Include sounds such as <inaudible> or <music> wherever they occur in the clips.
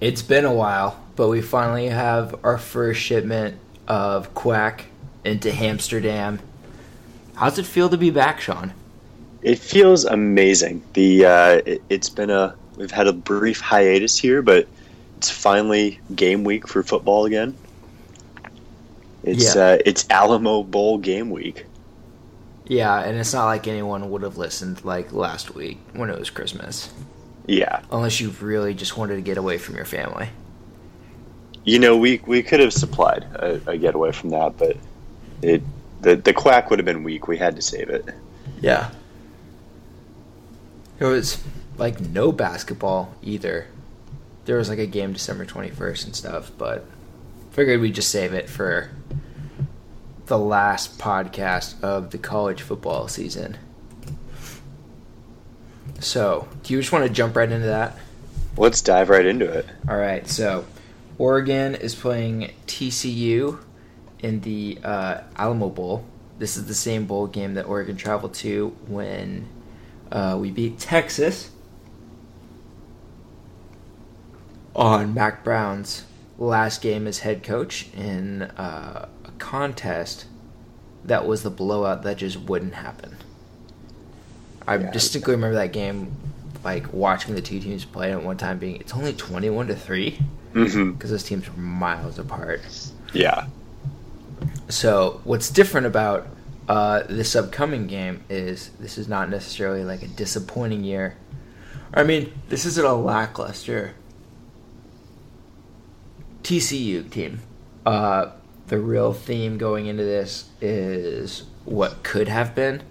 It's been a while, but we finally have our first shipment of Quack into Hamsterdam. How's it feel to be back, Sean? It feels amazing. The uh, it, it's been a we've had a brief hiatus here, but it's finally game week for football again. It's Yeah. uh, it's Alamo Bowl game week. Yeah, and it's not like anyone would have listened like last week when it was Christmas. Yeah, Unless you really just wanted to get away from your family. you know we we could have supplied a, a getaway from that, but it the the quack would have been weak. We had to save it. Yeah. There was like no basketball either. There was like a game December 21st and stuff, but figured we'd just save it for the last podcast of the college football season. So, do you just want to jump right into that? Let's dive right into it. All right, so Oregon is playing TCU in the uh, Alamo Bowl. This is the same bowl game that Oregon traveled to when uh, we beat Texas on Mack Brown's last game as head coach in uh, a contest that was the blowout that just wouldn't happen. I Yeah. distinctly remember that game, like watching the two teams play, at one time being it's only twenty-one to three hmm because those teams were miles apart. Yeah, So what's different about uh, this upcoming game is this is not necessarily like a disappointing year. I mean, this isn't a lackluster TCU team. Uh, the real theme going into this is what could have been.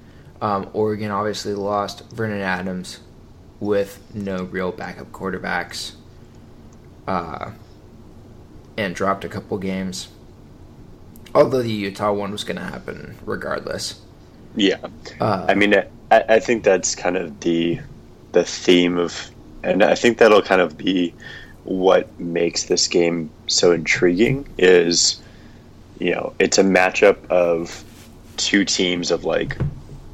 Um, Oregon obviously lost Vernon Adams with no real backup quarterbacks, uh, and dropped a couple games. Although the Utah one was going to happen regardless. yeah. Uh, I mean, I, I think that's kind of the the theme of, and I think that'll kind of be what makes this game so intriguing. Is you know, it's a matchup of two teams of like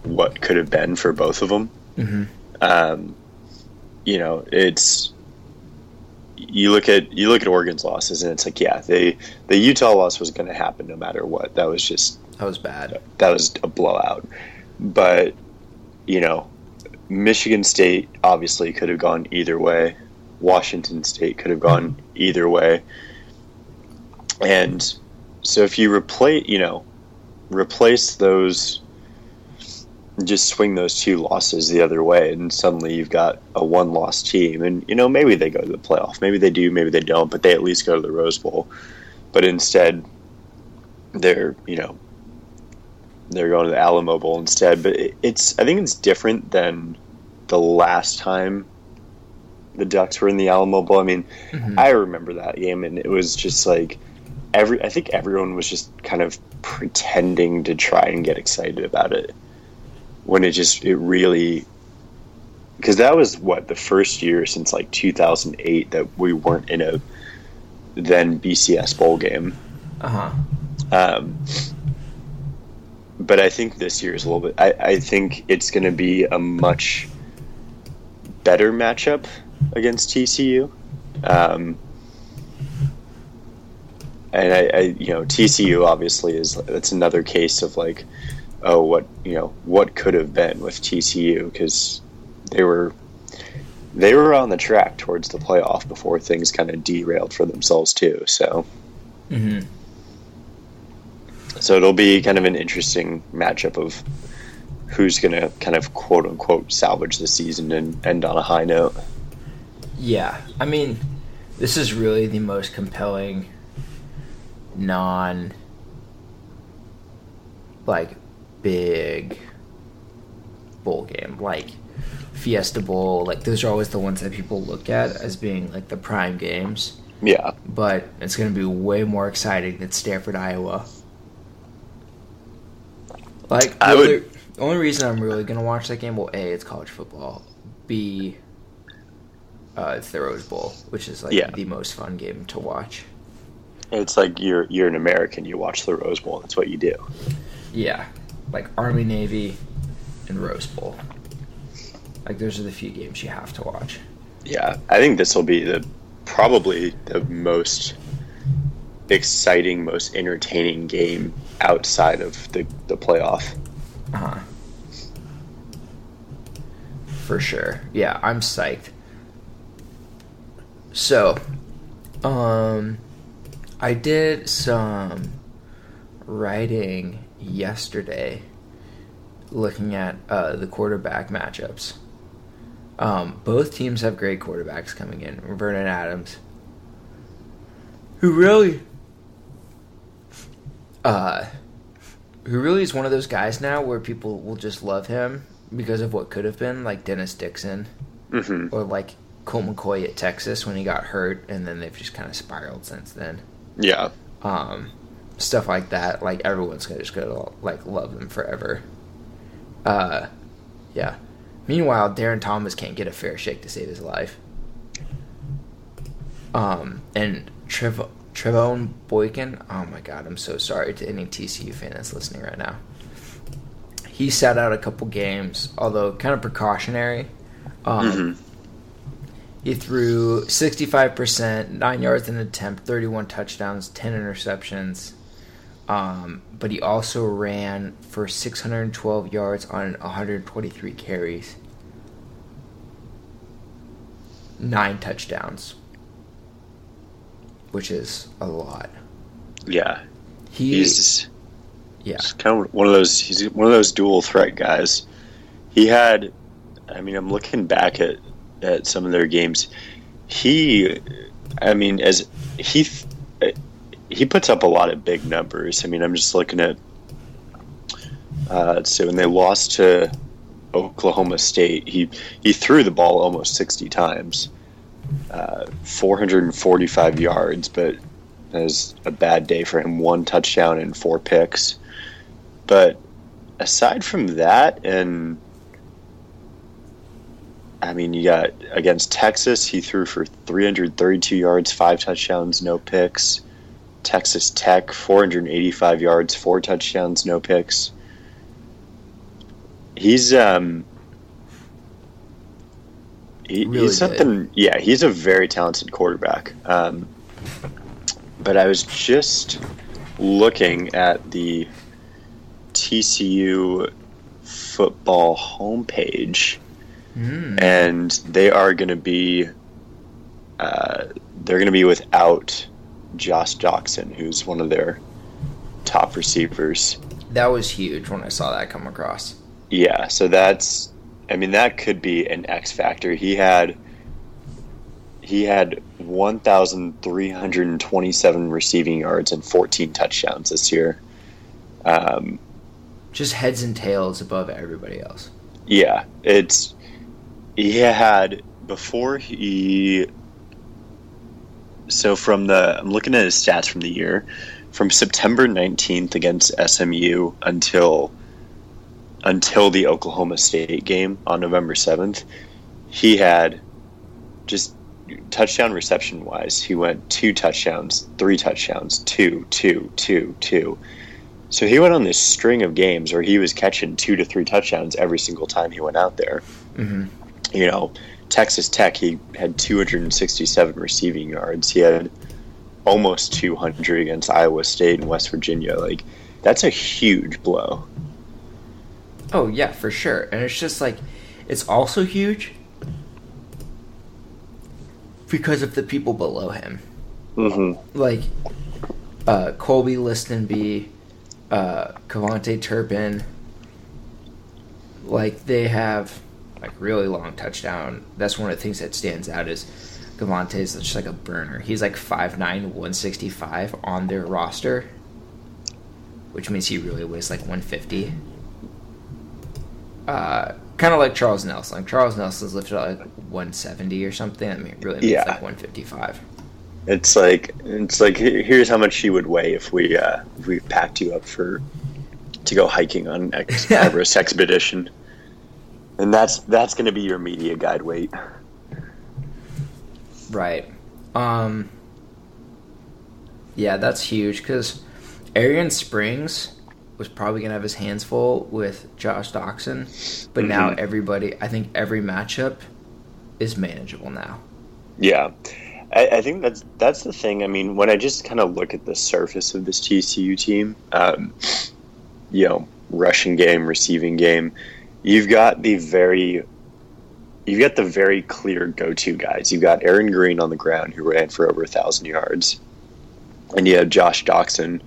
what could have been for both of them. mhm. Um, you know, it's you look at you look at Oregon's losses, and it's like, yeah, they the Utah loss was going to happen no matter what. That was just That was bad. that was a blowout. But you know, Michigan State obviously could have gone either way. Washington State could have gone either way. And so if you replace, you know, replace those just swing those two losses the other way and suddenly you've got a one loss team and you know maybe they go to the playoff maybe they do maybe they don't but they at least go to the rose bowl but instead they're you know they're going to the Alamo Bowl instead. But it, it's I think it's different than the last time the Ducks were in the Alamo Bowl. I mean, Mhm. I remember that game, and it was just like every. I think everyone was just kind of pretending to try and get excited about it when it just it really because that was what the first year since like 2008 that we weren't in a then BCS bowl game. Uh-huh. Um, but I think this year is a little bit. I, I think it's going to be a much better matchup against TCU. Um, and I, I, you know, TCU obviously is that's another case of like, oh, what you know, what could have been with TCU because they were they were on the track towards the playoff before things kind of derailed for themselves too. So. Mhm. So it'll be kind of an interesting matchup of who's going to kind of quote unquote salvage the season and end on a high note. Yeah, I mean, this is really the most compelling non like big bowl game. Like Fiesta Bowl, like those are always the ones that people look at as being like the prime games. Yeah, But it's going to be way more exciting than Stanford, Iowa. Like I the would- other- the only reason I'm really going to watch that game, well, a it's college football. B uh, it's the Rose Bowl, which is like Yeah. the most fun game to watch. it's like you're you're an American. You watch the Rose Bowl. That's what you do. Yeah, like Army Navy and Rose Bowl. Like those are the few games you have to watch. Yeah, I think this will be the probably the most exciting, most entertaining game outside of the, the playoff. Uh-huh. For sure. Yeah, I'm psyched. So, um, I did some writing yesterday looking at uh, the quarterback matchups. Um, both teams have great quarterbacks coming in. Vernon Adams, who really, uh, who really is one of those guys now where people will just love him because of what could have been, like Dennis Dixon, hmm or like Colt McCoy at Texas when he got hurt, and then they've just kind of spiraled since then. Yeah. Um, stuff like that. Like everyone's gonna just gonna like love them forever. Uh, yeah. Meanwhile, Darron Thomas can't get a fair shake to save his life. Um, and Trev- Trevone Boykin. Oh my God, I'm so sorry to any TCU fan that's listening right now. He sat out a couple games, although kind of precautionary. Um, hmm he threw 65%, 9 yards in attempt, 31 touchdowns, 10 interceptions. Um, but he also ran for 612 yards on 123 carries. 9 touchdowns. Which is a lot. Yeah. He He's yeah. He's kind of one of those. He's one of those dual threat guys. He had. I mean, I'm looking back at at some of their games. He, I mean, as he he puts up a lot of big numbers. I mean, I'm just looking at. Uh, so when they lost to Oklahoma State, he he threw the ball almost 60 times, uh, 445 yards, but it was a bad day for him. One touchdown and four picks. But aside from that, and I mean, you got against Texas, he threw for 332 yards, five touchdowns, no picks. Texas Tech, 485 yards, four touchdowns, no picks. He's um, he, Really he's something. Yeah, he's a very talented quarterback. Um, but I was just looking at the TCU football homepage, Mm. and they are going to be uh, they're going to be without Josh Jackson, who's one of their top receivers. That was huge when I saw that come across. Yeah, so that's I mean that could be an X factor. He had he had 1327 receiving yards and 14 touchdowns this year. Um, Just heads and tails above everybody else. yeah, it's he had before he so from the I'm looking at his stats from the year. From September 19th against SMU until until the Oklahoma State game on November 7th he had just touchdown reception wise he went two touchdowns three touchdowns two two two two. So he went on this string of games where he was catching two to three touchdowns every single time he went out there. Hmm you know, Texas Tech, he had 267 receiving yards. He had almost 200 against Iowa State and West Virginia. Like, that's a huge blow. Oh yeah, for sure. And it's just like it's also huge because of the people below him. Mm-hmm. Like uh Colby Listenbee, uh KaVontae Turpin. Like they have like really long touchdown. That's one of the things that stands out is KaVontae is just like a burner. He's like 5'9", 165 on their roster. Which means he really weighs like 150 uh, kind of like Charles Nelson. Like Charles Nelson's lifted at like 170 or something. I mean, really Yeah. like 155. It's like it's like here's how much you would weigh if we uh, if we packed you up for to go hiking on Ex- <laughs> Everest expedition, and that's that's going to be your media guide weight. Right. Um. Yeah, that's huge because Arrion Springs was probably gonna have his hands full with Josh Doctson, but now Mhm. everybody, I think every matchup is manageable now. Yeah, I, I think that's that's the thing. I mean, when I just kind of look at the surface of this TCU team, um, you know, rushing game, receiving game, you've got the very you've got the very clear go-to guys. You've got Aaron Green on the ground who ran for over a thousand yards, and you have Josh Doctson,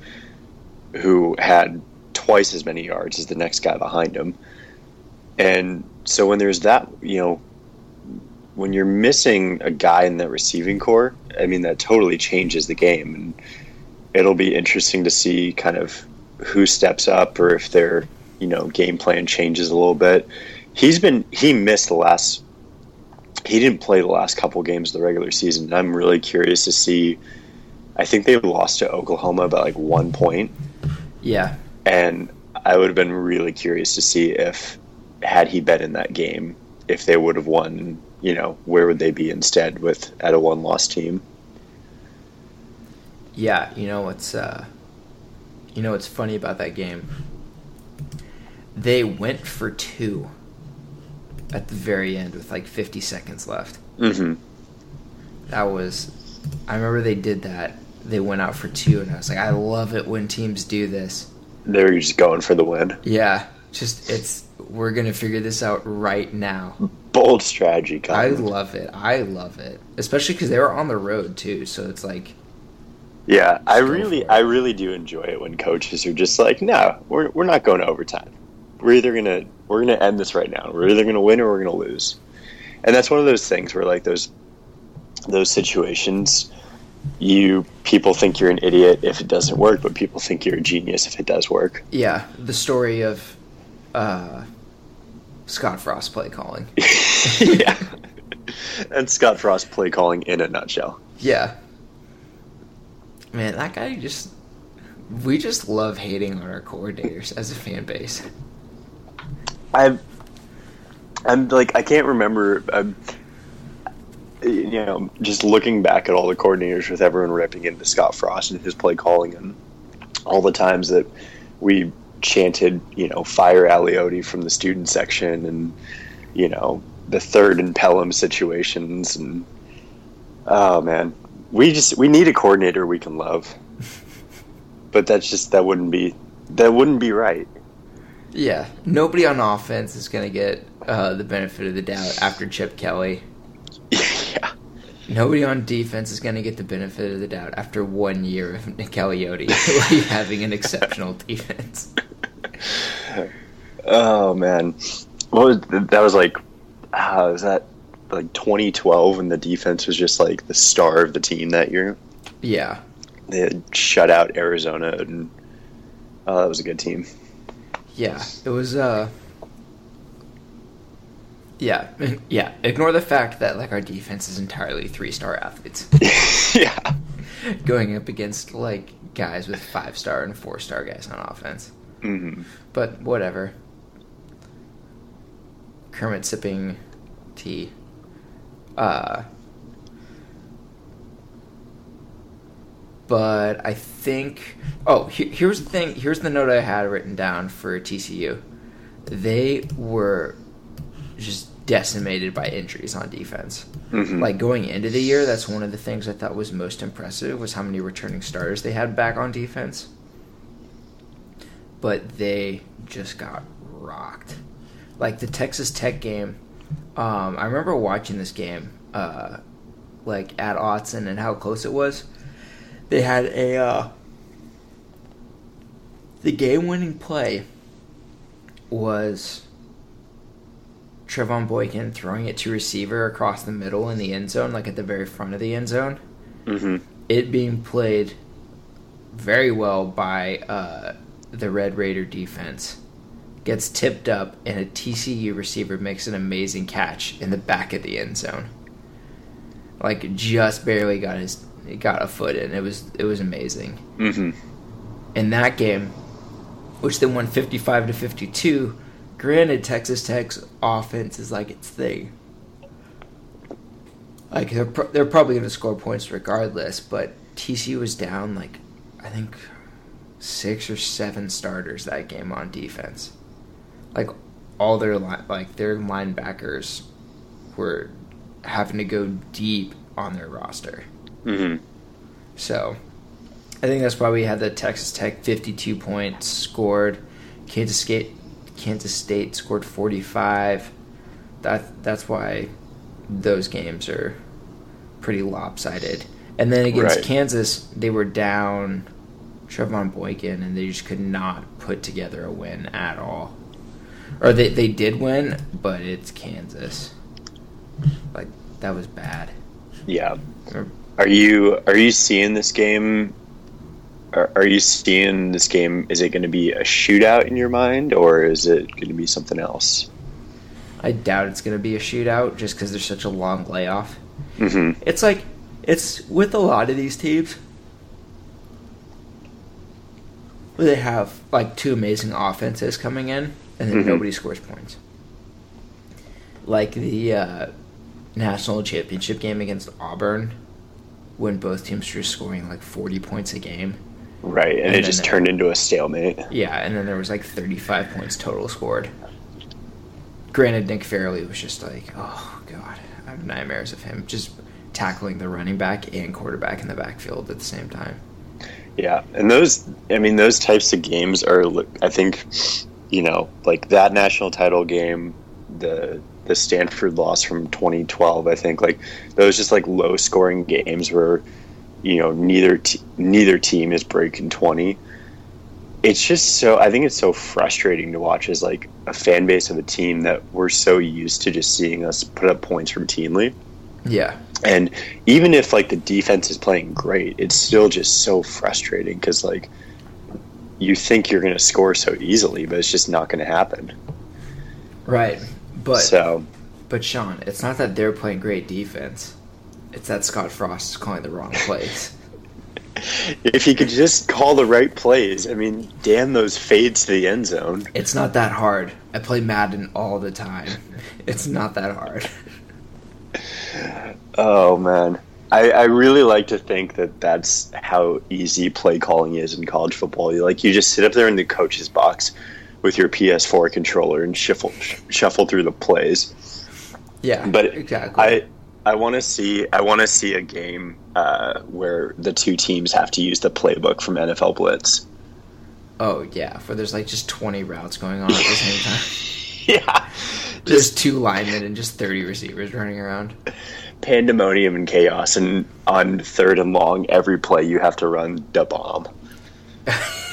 who had twice as many yards as the next guy behind him. And so when there's that, you know, when you're missing a guy in that receiving core, I mean that totally changes the game, and it'll be interesting to see kind of who steps up or if their you know game plan changes a little bit. He's been he missed the last he didn't play the last couple games of the regular season. I'm really curious to see. I think they lost to Oklahoma by like one point. Yeah. And I would have been really curious to see if, had he been in that game, if they would have won. You know, where would they be instead with at a one loss team? Yeah, you know what's uh, you know what's funny about that game? They went for two at the very end with like 50 seconds left. Mm-hmm. That was, I remember they did that. They went out for two, and I was like, I love it when teams do this. They're just going for the win. Yeah, just it's we're gonna figure this out right now. Bold strategy, guys. I love it. I love it, especially because they were on the road too. So it's like, yeah, I really, I really do enjoy it when coaches are just like, no, we're we're not going to overtime. We're either gonna we're gonna end this right now. We're either gonna win or we're gonna lose. And that's one of those things where like those those situations you people think you're an idiot if it doesn't work, but people think you're a genius if it does work. Yeah, the story of uh, Scott Frost play calling. <laughs> yeah, and Scott Frost play calling in a nutshell. Yeah, man, that guy just we just love hating on our coordinators as a fan base. I'm, I'm like I can't remember. I'm, you know, just looking back at all the coordinators with everyone ripping into Scott Frost and his play calling, and all the times that we chanted, you know, fire Aliotti from the student section, and you know, the third and Pellum situations, and oh man, we just we need a coordinator we can love, <laughs> but that's just that wouldn't be that wouldn't be right. Yeah, nobody on offense is going to get uh, the benefit of the doubt after Chip Kelly. <laughs> yeah. Nobody on defense is going to get the benefit of the doubt after one year of <laughs> Nick Aliotti <laughs> having an exceptional defense. Oh man, what was that? Was like, uh, was that like 2012 when the defense was just like the star of the team that year? Yeah, they had shut out Arizona, and uh, that was a good team. Yeah, it was. uh Yeah, yeah. Ignore the fact that like our defense is entirely three-star athletes. <laughs> yeah, going up against like guys with five-star and four-star guys on offense. Mm-hmm. But whatever. Kermit sipping tea. Uh, but I think. Oh, he, here's the thing. Here's the note I had written down for TCU. They were just decimated by injuries on defense. Mm-hmm. Like going into the year, that's one of the things I thought was most impressive was how many returning starters they had back on defense. But they just got rocked. Like the Texas Tech game, um, I remember watching this game, uh, like at Autzen and how close it was they had a uh, the game-winning play was Trevone Boykin throwing it to receiver across the middle in the end zone, like at the very front of the end zone. Mm-hmm. It being played very well by uh, the Red Raider defense. Gets tipped up, and a TCU receiver makes an amazing catch in the back of the end zone. Like just barely got his it got a foot in. It was it was amazing. Mm-hmm. In that game, which they won fifty five to fifty two. Granted, Texas Tech's offense is like its thing. Like they're pro- they're probably going to score points regardless, but TCU was down like I think six or seven starters that game on defense. Like all their line, like their linebackers were having to go deep on their roster. Hmm So I think that's why we had the Texas Tech 52 points scored. Kansas State Kansas State scored 45. That that's why those games are pretty lopsided. And then against Right. Kansas, they were down Trevone Boykin, and they just could not put together a win at all. Or they they did win, but it's Kansas. Like that was bad. Yeah. Or- Are you are you seeing this game? Are, are you seeing this game? Is it going to be a shootout in your mind, or is it going to be something else? I doubt it's going to be a shootout just because there's such a long layoff. hmm It's like it's with a lot of these teams where they have like two amazing offenses coming in and then Mhm. nobody scores points. Like the uh, national championship game against Auburn, when both teams were scoring like 40 points a game. Right, and, And it just it- turned into a stalemate. Yeah, and then there was like 35 points total scored. Granted, Nick Fairley was just like, oh god, I have nightmares of him just tackling the running back and quarterback in the backfield at the same time. Yeah, and those, I mean, those types of games are, I think, you know, like that national title game, the the Stanford loss from 2012. I think like those just like low scoring games where, you know, neither t- neither team is breaking 20. It's just so. I think it's so frustrating to watch as like a fan base of a team that we're so used to just seeing us put up points routinely. Yeah, And even if like the defense is playing great, it's still just so frustrating because like you think you're going to score so easily, but it's just not going to happen. right. But so but Sean, it's not that they're playing great defense. It's that Scott Frost is calling the wrong <laughs> plays. if he could just call the right plays, I mean, damn those fades to the end zone. It's not that hard. I play Madden all the time. It's not that hard. <laughs> Oh man. I, I really like to think that that's how easy play calling is in college football. You like you just sit up there in the coach's box with your PS4 controller and shuffle shuffle through the plays. Yeah, But exactly. I I want to see I want to see a game uh, where the two teams have to use the playbook from NFL Blitz. oh yeah, for there's like just 20 routes going on at the same time. <laughs> yeah, There's just two linemen and just 30 receivers running around. pandemonium and chaos, and on third and long, every play you have to run the bomb. <laughs>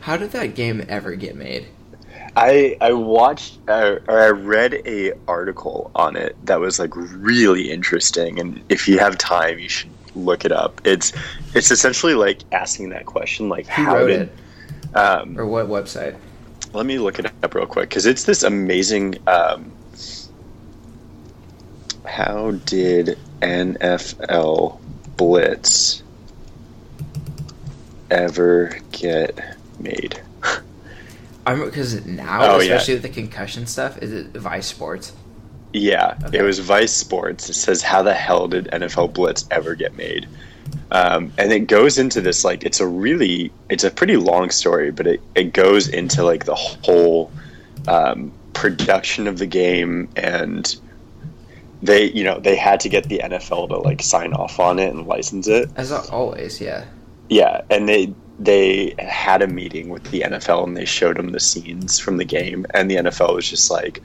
How did that game ever get made? I I watched uh, or I read a article on it that was like really interesting, and if you have time, you should look it up. It's it's essentially like asking that question, like Who how wrote did it? um, Or what website? Let me look it up real quick because it's this amazing. Um, how did NFL Blitz ever get made? I'm because now, Oh, yeah. especially with the concussion stuff, is it Vice Sports? Yeah, Okay. it was Vice Sports. It says, "How the hell did NFL Blitz ever get made?" Um, and it goes into this like it's a really it's a pretty long story, but it, it goes into like the whole um, production of the game and they you know they had to get the NFL to like sign off on it and license it. As always, yeah. Yeah, and they they had a meeting with the NFL and they showed them the scenes from the game, and the NFL was just like,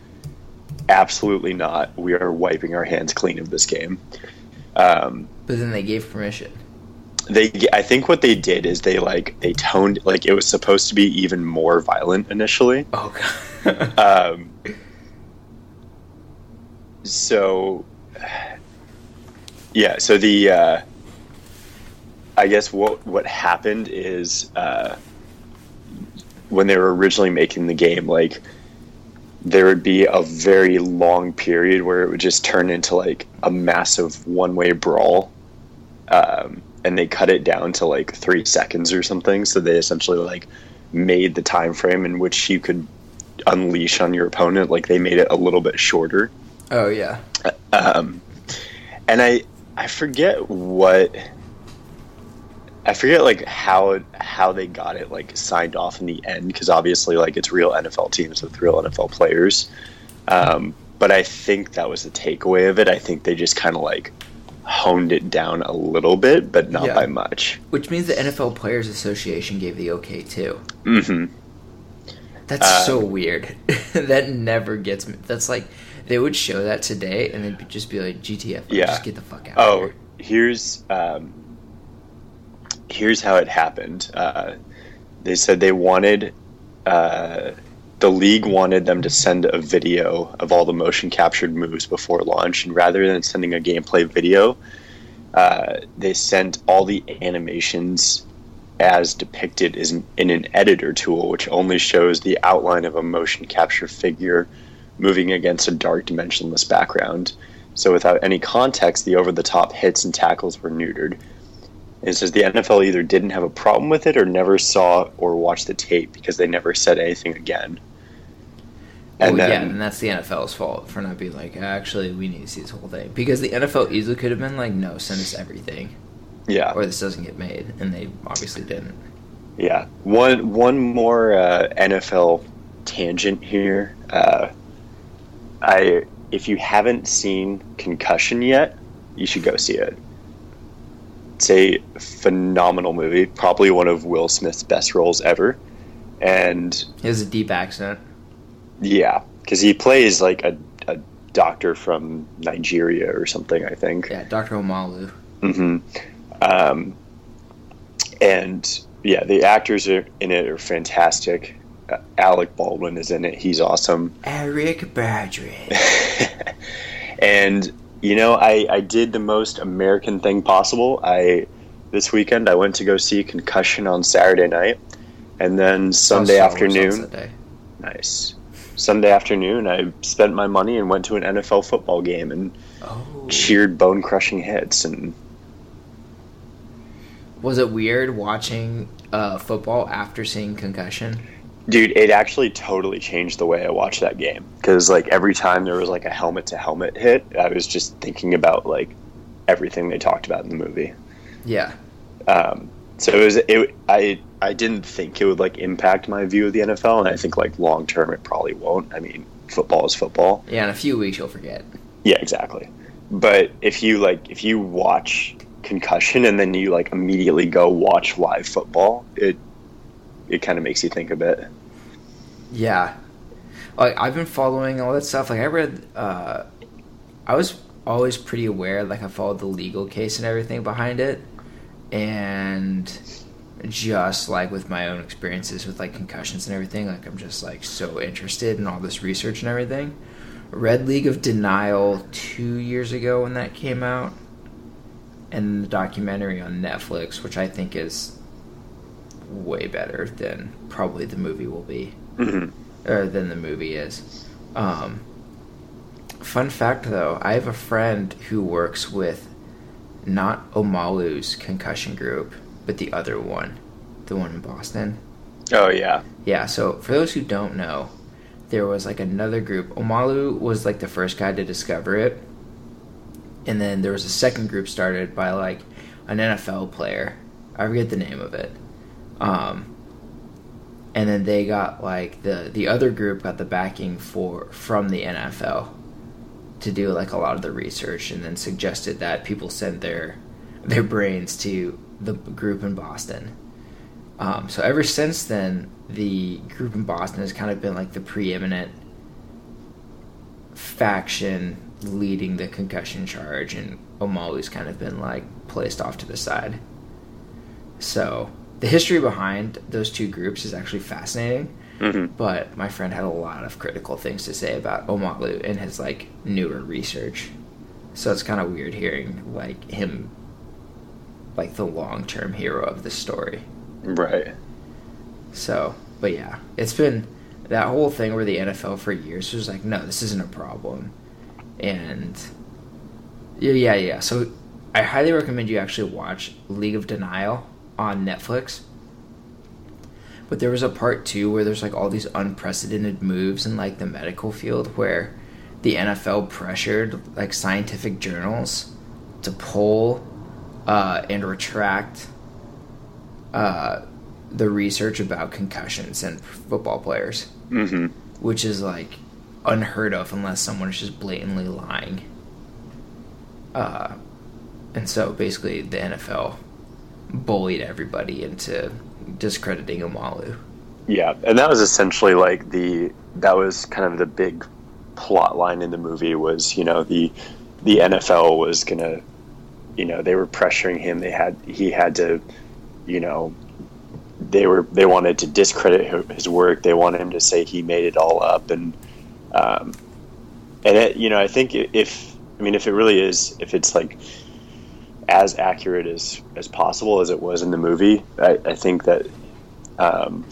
absolutely not. We are wiping our hands clean of this game. Um, But then they gave permission. they, I think what they did is they like they toned like it was supposed to be even more violent initially. Oh god. <laughs> Um, so, yeah. So the, uh, I guess what what happened is uh, when they were originally making the game, like there would be a very long period where it would just turn into like a massive one way brawl. Um, and they cut it down to like three seconds or something. So they essentially like made the time frame in which you could unleash on your opponent. Like they made it a little bit shorter. oh yeah. Um, and I I forget what I forget like how how they got it like signed off in the end because obviously like it's real NFL teams with real NFL players. Um, but I think that was the takeaway of it. I think they just kind of like honed it down a little bit, but not Yeah. by much. Which means the NFL Players Association gave the okay too. hmm That's Uh, so weird. <laughs> that never gets me. That's like they would show that today and they'd just be like, "GTF, Yeah. just get the fuck out." Oh, here. here's um, here's how it happened. Uh, they said they wanted uh, the league wanted them to send a video of all the motion captured moves before launch, and rather than sending a gameplay video, uh, they sent all the animations as depicted is in an editor tool, which only shows the outline of a motion capture figure moving against a dark dimensionless background. So without any context, the over-the-top hits and tackles were neutered. It says the NFL either didn't have a problem with it or never saw or watched the tape because they never said anything again. And well, then, yeah, and that's the NFL's fault for not being like, actually, we need to see this whole thing because the NFL easily could have been like, no, send us everything, yeah, or this doesn't get made, and they obviously didn't. yeah. One one more uh, NFL tangent here. Uh, I if you haven't seen Concussion yet, you should go see it. It's a phenomenal movie, probably one of Will Smith's best roles ever, and He has a deep accent. Yeah, because he plays like a, a doctor from Nigeria or something, I think. Yeah, Dr. Omalu. Mm-hmm. Um, and yeah, the actors are in it are fantastic. Uh, Alec Baldwin is in it; he's awesome. Eric Badry. <laughs> and you know, I I did the most American thing possible. I this weekend I went to go see Concussion on Saturday night, and then Sunday afternoon. Nice. Sunday afternoon, I spent my money and went to an NFL football game and Oh. cheered bone crushing hits. And Was it weird watching uh, football after seeing concussion? Dude, it actually totally changed the way I watched that game because like every time there was like a helmet to helmet hit, I was just thinking about like everything they talked about in the movie. Yeah. Um, so it was it. I I didn't think it would like impact my view of the NFL, and I think like long term it probably won't. I mean, football is football. Yeah, in a few weeks you'll forget. Yeah, exactly. But if you like, if you watch concussion and then you like immediately go watch live football, it it kind of makes you think a bit. Yeah. Like I've been following all that stuff. Like I read uh I was always pretty aware, like I followed the legal case and everything behind it. And just like with my own experiences with like concussions and everything, like I'm just like so interested in all this research and everything. Read League of Denial two years ago when that came out. And the documentary on Netflix, which I think is way better than probably the movie will be hmm or than the movie is. Um, fun fact though, I have a friend who works with not Omalu's concussion group, but the other one, the one in Boston. Oh yeah, Yeah, so for those who don't know, there was like another group. Omalu was like the first guy to discover it. And then there was a second group started by like an NFL player. I forget the name of it. Um, and then they got like the the other group got the backing for from the NFL to do like a lot of the research and then suggested that people send their their brains to the group in Boston. Um, so ever since then, the group in Boston has kind of been like the preeminent faction leading the concussion charge, and Omalu's kind of been like placed off to the side. So the history behind those two groups is actually fascinating. hmm But my friend had a lot of critical things to say about Omalu and his like newer research. So it's kind of weird hearing like him like the long-term hero of the story. right. So, but yeah, it's been that whole thing where the NFL for years was like, no, this isn't a problem, and yeah, yeah, yeah. So, I highly recommend you actually watch League of Denial on Netflix. But there was a part two where there's like all these unprecedented moves in like the medical field where the NFL pressured like scientific journals to pull uh, and retract uh, the research about concussions and football players, hmm which is like unheard of unless someone is just blatantly lying. Uh, and so basically, the NFL bullied everybody into discrediting Omalu. Yeah, and that was essentially like the that was kind of the big plot line in the movie was you know the the NFL was gonna you know they were pressuring him they had he had to you know they were they wanted to discredit his work they wanted him to say he made it all up and um, and it, you know I think if I mean if it really is if it's like as accurate as as possible as it was in the movie I, I think that um,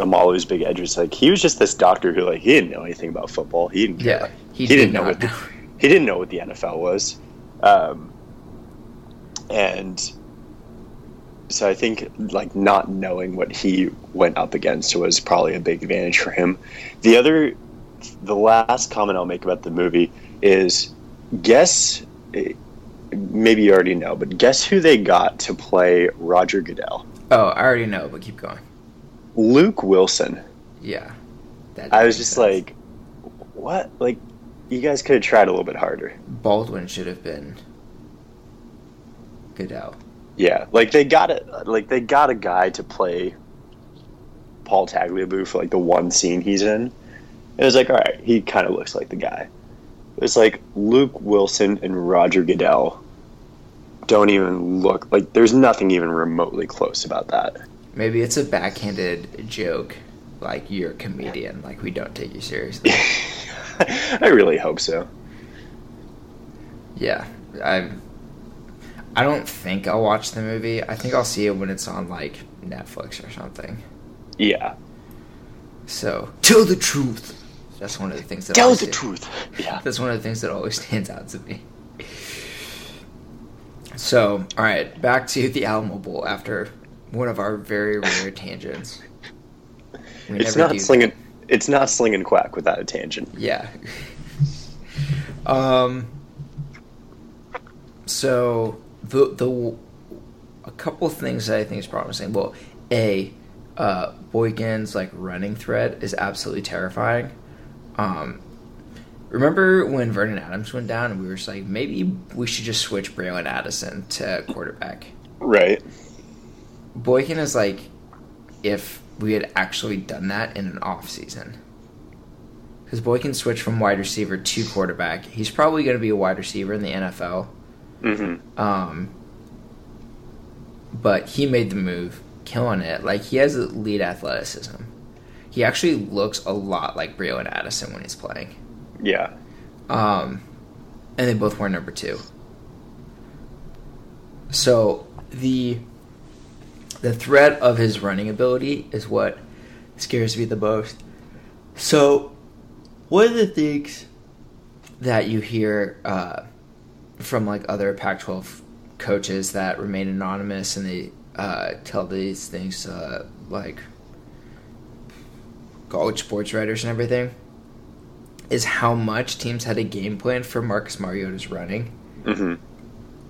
Omalu's big edge was like he was just this doctor who like he didn't know anything about football. He didn't. Yeah, he, he did didn't know what the, know. he didn't know what the NFL was, um, and so I think like not knowing what he went up against was probably a big advantage for him. The other, the last comment I'll make about the movie is guess. Maybe you already know, but guess who they got to play Roger Goodell? Oh, I already know, but keep going. Luke Wilson. Yeah. That I was just sense. like, what? Like, you guys could have tried a little bit harder. Baldwin should have been Goodell. Yeah, like they got it. Like they got a guy to play Paul Tagliabue for like the one scene he's in. It was like, all right, he kind of looks like the guy. It's like Luke Wilson and Roger Goodell don't even look like. There's nothing even remotely close about that. Maybe it's a backhanded joke, like you're a comedian, like we don't take you seriously. <laughs> I really hope so. yeah, I'm. I don't think I'll watch the movie. I think I'll see it when it's on like Netflix or something. Yeah, So tell the truth. That's one of the things that tell always the sta- truth. <laughs> Yeah. That's one of the things that always stands out to me. So, all right, back to the Alamo Bowl after one of our very rare <laughs> tangents. We It's not do- slinging. It's not slinging quack without a tangent. Yeah. um. So the the a couple things that I think is promising. Well, a uh, Boykin's like running thread is absolutely terrifying. Um, remember when Vernon Adams went down and we were just like, maybe we should just switch Bralon Addison to quarterback. Right. Boykin is like if we had actually done that in an off season. Because Boykin switched from wide receiver to quarterback. He's probably going to be a wide receiver in the NFL. Mm-hmm. Um, but he made the move, killing it. Like he has elite athleticism. He actually looks a lot like Bralon Addison when he's playing. Yeah. Um, and they both wear number two. So the the threat of his running ability is what scares me the most. So one of the things that you hear uh, from like other Pac-12 coaches that remain anonymous and they uh, tell these things uh, like college sports writers and everything is how much teams had a game plan for Marcus Mariota's running Mm-hmm.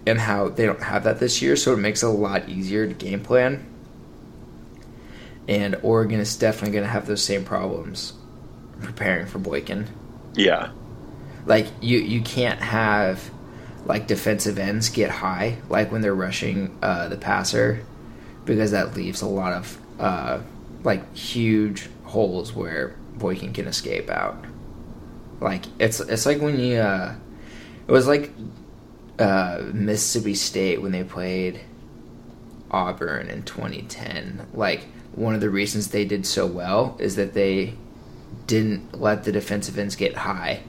and how they don't have that this year, so it makes it a lot easier to game plan. And Oregon is definitely going to have those same problems preparing for Boykin. Yeah. Like you, you can't have like defensive ends get high like when they're rushing uh, the passer because that leaves a lot of uh, like huge holes where Boykin can escape out. Like it's it's like when you uh, it was like uh, Mississippi State when they played Auburn in 2010. Like one of the reasons they did so well is that they didn't let the defensive ends get high.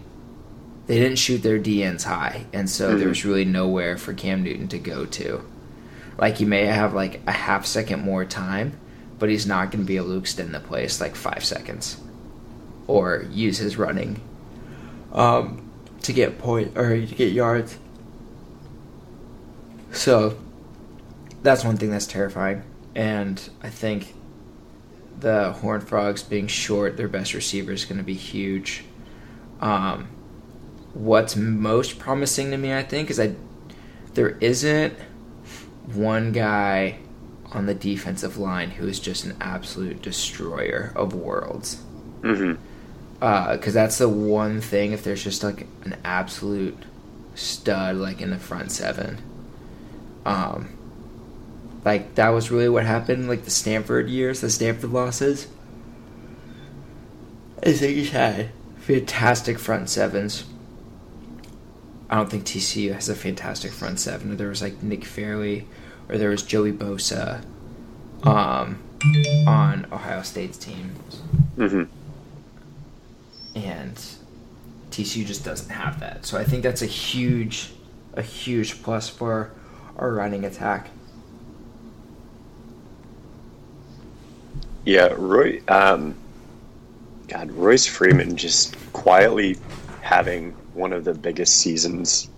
They didn't shoot their DNs high, and so Mhm. there was really nowhere for Cam Newton to go to. Like you may have like a half second more time, but he's not going to be able to extend the place like five seconds, or use his running um, to get point or to get yards. So that's one thing that's terrifying, and I think the Horned Frogs being short their best receiver is going to be huge. Um, what's most promising to me, I think, is that there isn't one guy on the defensive line who is just an absolute destroyer of worlds. Mm-hmm. because that's the one thing. If there's just like an absolute stud, like in the front seven, um, like that was really what happened. Like the Stanford years, the Stanford losses. I think he's had fantastic front sevens. I don't think TCU has a fantastic front seven. There was like Nick Fairley, or there was Joey Bosa, um, on Ohio State's team, hmm and TCU just doesn't have that. So I think that's a huge, a huge plus for our running attack. Yeah, Roy. Um, God, Royce Freeman just quietly having one of the biggest seasons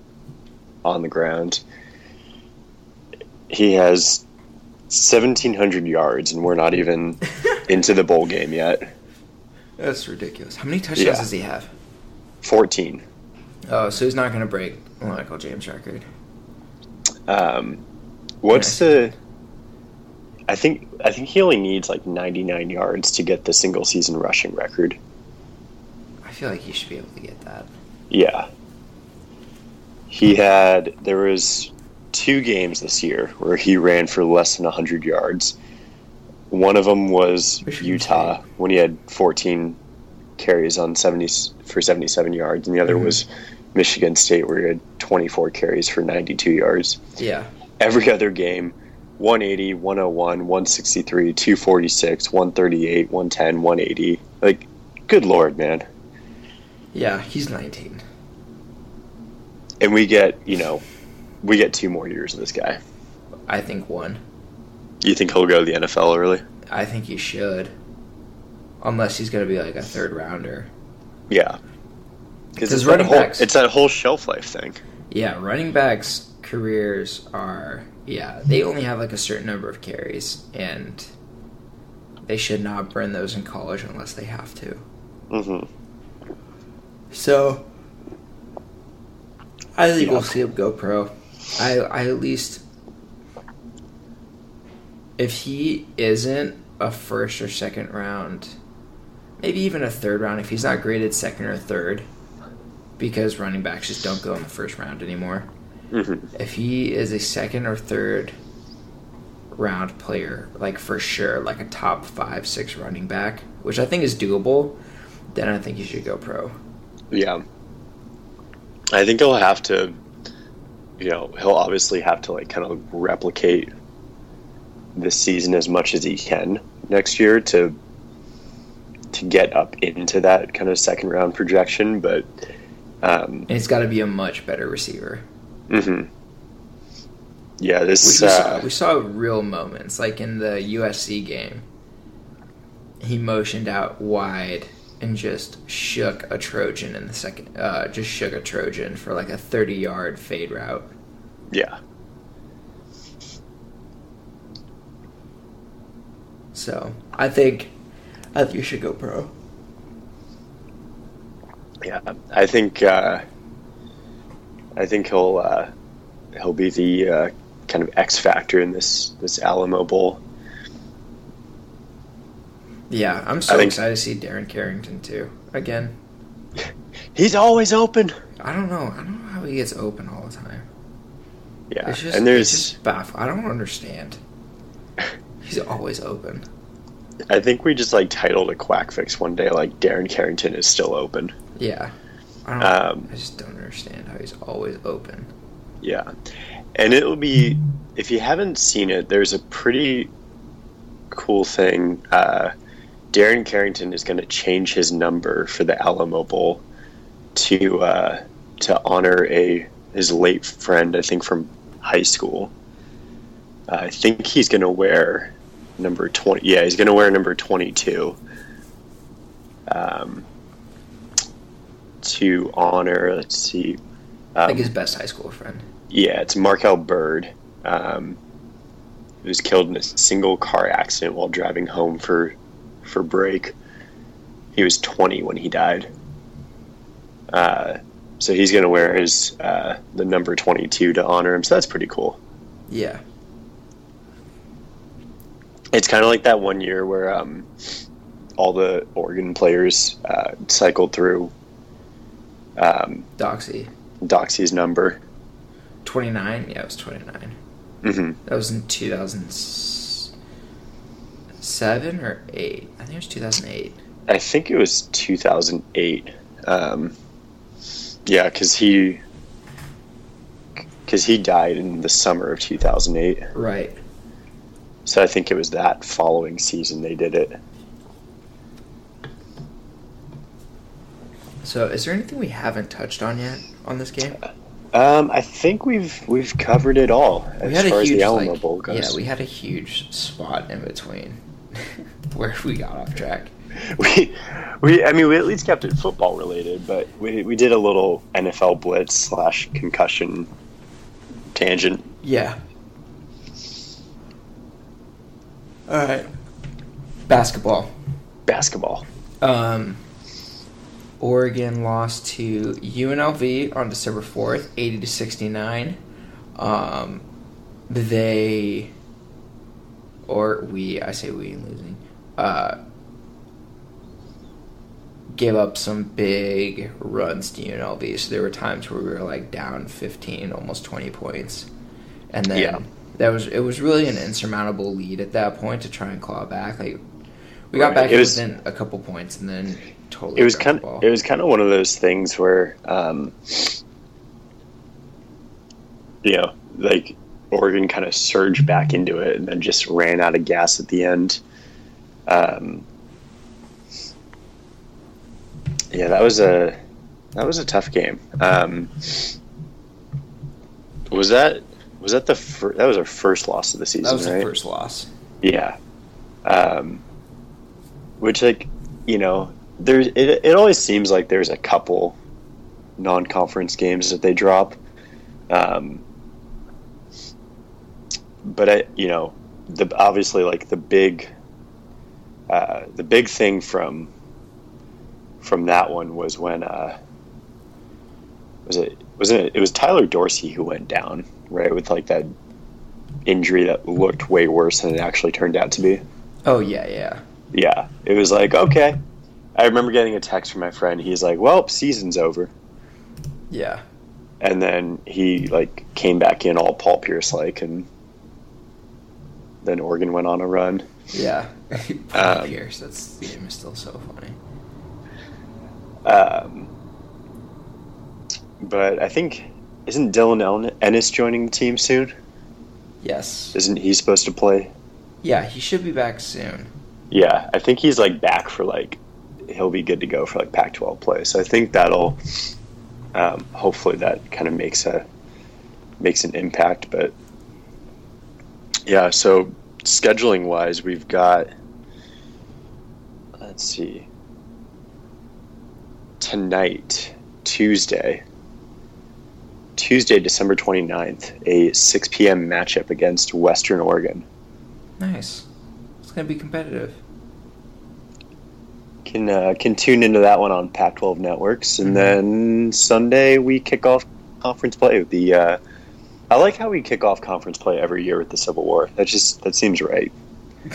on the ground. He has seventeen hundred yards, and we're not even <laughs> into the bowl game yet. That's ridiculous. How many touchdowns Yeah. does he have? Fourteen. Oh, so he's not going to break Michael James record. Um, what's the? I think I think he only needs like ninety nine yards to get the single season rushing record. I feel like he should be able to get that. Yeah. He had there was two games this year where he ran for less than 100 yards. One of them was Utah when he had 14 carries on 70 for 77 yards and the other Mhm. was Michigan State where he had 24 carries for 92 yards. Yeah. Every other game 180, 101, 163, 246, 138, 110, 180. Like good lord, man. Yeah, he's 19. and we get you know we get two more years of this guy I think one. you think he'll go to the nfl early I think he should. Unless he's going to be like a third rounder. yeah because 'Cause it's, that running whole- backs- it's that whole shelf life thing Yeah, running backs' careers are, yeah, they only have like a certain number of carries, and they should not burn those in college unless they have to. Mm-hmm. So, I think Yeah. we'll see him go pro. I, I at least, if he isn't a first or second round, maybe even a third round, if he's not graded second or third, because running backs just don't go in the first round anymore. hmm If he is a second or third round player, like for sure, like a top five, six running back, which I think is doable, then I think he should go pro. yeah i think he'll have to you know he'll obviously have to like kind of replicate this season as much as he can next year to to get up into that kind of second round projection but um And he's got to be a much better receiver. mhm. yeah We, this we, uh, saw, we saw real moments, like in the USC game. He motioned out wide and just shook a Trojan in the second. Uh, just shook a Trojan for like a thirty-yard fade route. Yeah So I think, I think you should go pro. Yeah, I think uh, I think he'll uh, he'll be the uh, kind of X factor in this this Alamo Bowl. Yeah, I'm so think- excited to see Darren Carrington too. Again, <laughs> He's always open. I don't know. I don't know how he gets open all the time. Yeah, It's just, and there's just baffling. I don't understand. <laughs> He's always open. I think we just like titled a quack fix one day like Darren Carrington is still open. Yeah, I don't. Um, I just don't understand how he's always open. Yeah, and it'll be if you haven't seen it. There's a pretty cool thing. Uh, Darren Carrington is going to change his number for the Alamo Bowl to uh, to honor a his late friend, I think from high school. Uh, I think he's going to wear number twenty. Yeah, he's going to wear number twenty-two. Um, to honor, let's see. I Um, think his best high school friend. yeah, it's Markel Bird. Um, he was killed in a single car accident while driving home for for break. He was 20 when he died. Uh, so he's going to wear his uh, the number 22 to honor him. So that's pretty cool. Yeah, It's kind of like that one year where um, all the Oregon players uh, cycled through um, Doxey. Doxey's number. 29? Yeah, it was 29. hmm That was in 2007 or 8. I think it was 2008. I think it was 2008. Um, yeah, because he because he died in the summer of 2008. Right. So I think it was that following season they did it. So, is there anything we haven't touched on yet on this game? Um, I think we've we've covered it all We as had far a as the Alamo like, Bowl goes. yeah, we had a huge spot in between <laughs> where we got off track. <laughs> we, we, I mean, we at least kept it football related, but we, we did a little NFL blitz slash concussion tangent. Yeah. All right. Basketball. Basketball. Um, Oregon lost to UNLV on December fourth, eighty to sixty nine. Um, they, or we, I say we losing, uh, gave up some big runs to UNLV. So there were times where we were like down fifteen, almost twenty points, and then Yeah. that was it was really an insurmountable lead at that point to try and claw back. Like we got Right. back It was- within a couple points and then totally. It was kind of, it was kind of one of those things where, um, you know, like Oregon kind of surged back into it and then just ran out of gas at the end. Um, yeah, that was a that was a tough game. Um, was that was that the fir- that was our first loss of the season? that was right? the first loss. Yeah. Um, which, like, you know, there's it, it always seems like there's a couple non conference games that they drop. Um, but, I, you know, the obviously, like, the big. Uh, the big thing from from that one was when uh, was it was it it was Tyler Dorsey who went down right with like that injury that looked way worse than it actually turned out to be. Oh yeah, yeah. Yeah, it was like okay. I remember getting a text from my friend. He's like, "Well, season's over," Yeah. and then he like came back in all Paul Pierce like, and then Oregon went on a run. Yeah. <laughs> Paul Um, Pierce, that's the game is still so funny. Um, but I think isn't Dylan Ennis joining the team soon? Yes. Isn't he supposed to play? Yeah, he should be back soon. Yeah, I think he's like back for like he'll be good to go for like Pac-12 play. So I think that'll um, hopefully that kind of makes a makes an impact. But yeah, so scheduling wise, we've got let's see tonight, Tuesday. Tuesday, December 29th, a 6 p.m. matchup against Western Oregon. Nice. It's gonna be competitive. can uh, can tune into that one on Pac-12 networks, and Mhm. then Sunday we kick off conference play with the. Uh, I like how we kick off conference play every year with the Civil War. That just that seems right. <laughs>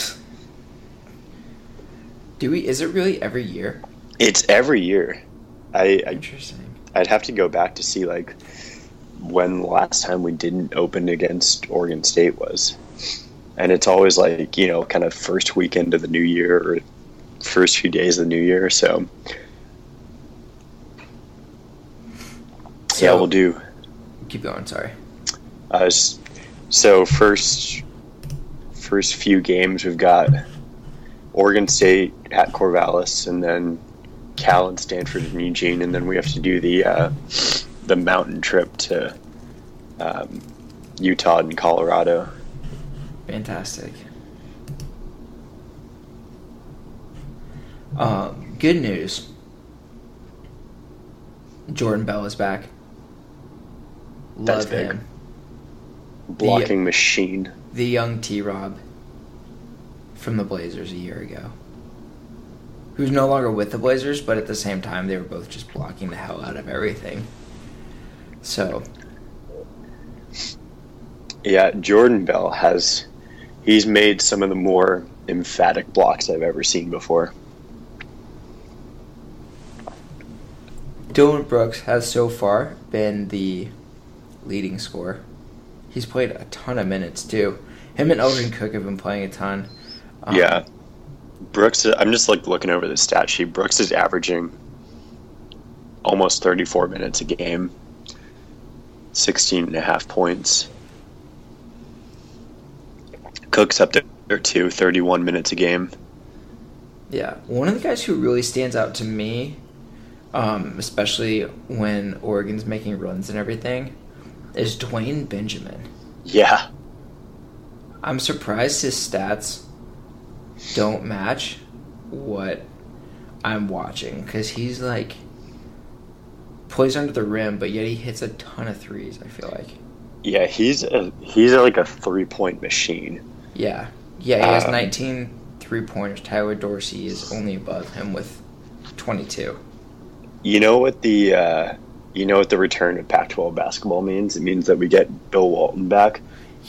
Do we? Is it really every year? It's every year. I, I Interesting. I'd have to go back to see like when the last time we didn't open against Oregon State was, and it's always like you know kind of first weekend of the new year or first few days of the new year. So. yeah, we'll do Keep going. Sorry. Uh, so first, first few games we've got Oregon State at Corvallis, and then Cal and Stanford and Eugene, and then we have to do the uh, the mountain trip to um, Utah and Colorado. Fantastic. Um, good news. Jordan Bell is back. That's Love big. him. Blocking machine. The young T Rob from the Blazers a year ago who's no longer with the Blazers, but at the same time, they were both just blocking the hell out of everything. So. Yeah, Jordan Bell has. He's made some of the more emphatic blocks I've ever seen before. Dillon Brooks has so far been the leading scorer. He's played a ton of minutes, too. Him and Elgin Cook have been playing a ton. Um, yeah. Brooks, I'm just like looking over the stat sheet. Brooks is averaging almost 34 minutes a game, 16 and a half points. Cook's up there too, 31 minutes a game. Yeah. One of the guys who really stands out to me, um, especially when Oregon's making runs and everything, is Dwayne Benjamin. Yeah. I'm surprised his stats don't match what I'm watching because he's like plays under the rim, but yet he hits a ton of threes. I feel like. Yeah, he's a, he's like a three point machine. Yeah, yeah, he has um, 19 three pointers. Tyler Dorsey is only above him with 22. You know what the uh, you know what the return of Pac-12 basketball means? It means that we get Bill Walton back.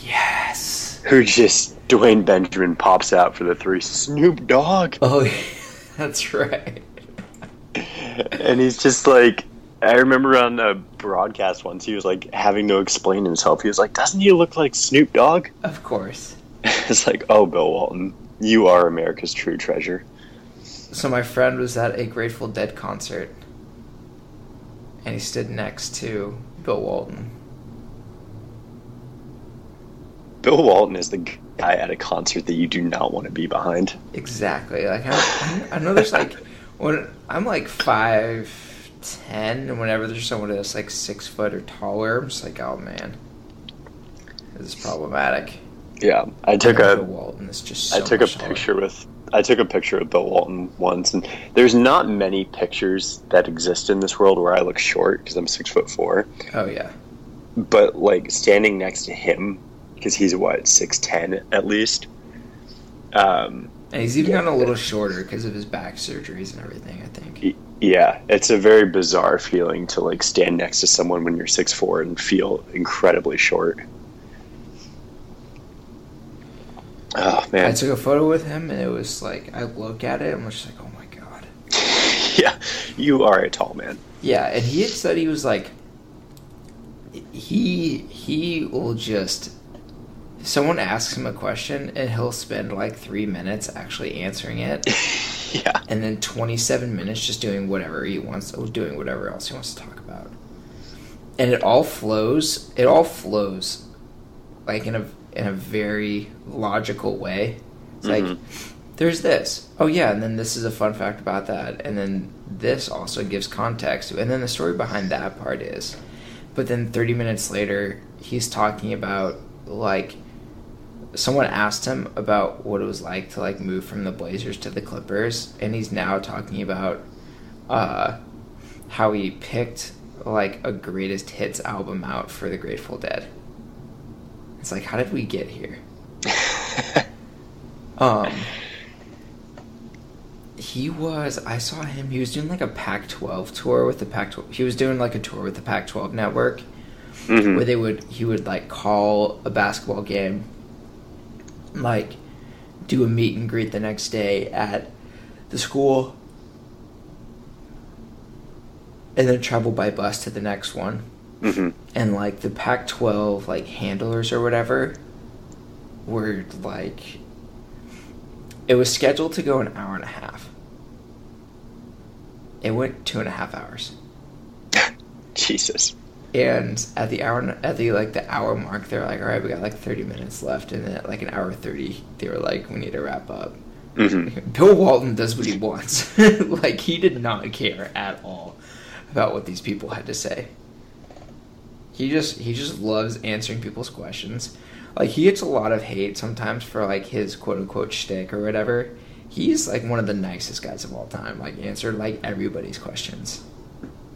Yes. Who just Dwayne Benjamin pops out for the three. Snoop Dogg. Oh, <laughs> that's right. and he's just like, I remember on the broadcast once he was like having to explain himself. He was like, "Doesn't he look like Snoop Dogg?" Of course. <laughs> it's like, oh, Bill Walton, you are America's true treasure. So my friend was at a Grateful Dead concert, and he stood next to Bill Walton. Bill Walton is the guy at a concert that you do not want to be behind. Exactly. Like I, I know there's like when I'm like five ten, and whenever there's someone that's like six foot or taller, I'm just like, oh man, this is problematic. Yeah, I took a Walton is just. So I took a picture with. I took a picture of Bill Walton once, and there's not many pictures that exist in this world where I look short because I'm six foot four. Oh yeah. But like standing next to him, because he's what six ten at least. Um, and he's even yeah. gotten a little shorter because of his back surgeries and everything. I think. Yeah, it's a very bizarre feeling to like stand next to someone when you're six four and feel incredibly short. Oh man! I took a photo with him, and it was like I look at it, and I'm just like, oh my god. <laughs> yeah, you are a tall man. Yeah, and he had said he was like, he he will just. Someone asks him a question, and he'll spend like three minutes actually answering it. <laughs> yeah. And then 27 minutes just doing whatever he wants, or doing whatever else he wants to talk about. And it all flows. It all flows, like in a in a very logical way. It's mm-hmm. like there's this. Oh yeah, and then this is a fun fact about that, and then this also gives context, and then the story behind that part is. But then 30 minutes later, he's talking about like someone asked him about what it was like to like move from the Blazers to the Clippers, and he's now talking about uh, how he picked like a greatest hits album out for the Grateful Dead. It's like, how did we get here? <laughs> um, he was. I saw him. He was doing like a Pac-12 tour with the Pac-12. He was doing like a tour with the Pac-12 network, mm-hmm. where they would. He would like call a basketball game, like do a meet and greet the next day at the school, and then travel by bus to the next one. Mm-hmm. And like the Pac 12 like handlers or whatever were like it was scheduled to go an hour and a half. It went two and a half hours. <laughs> Jesus. And at the hour at the like the hour mark, they're like, "All right, we got like thirty minutes left." And then at like an hour thirty, they were like, "We need to wrap up." Mm-hmm. <laughs> Bill Walton does what he wants. <laughs> like he did not care at all about what these people had to say. He just he just loves answering people's questions. Like he gets a lot of hate sometimes for like his quote unquote shtick or whatever. He's like one of the nicest guys of all time. Like answered like everybody's questions.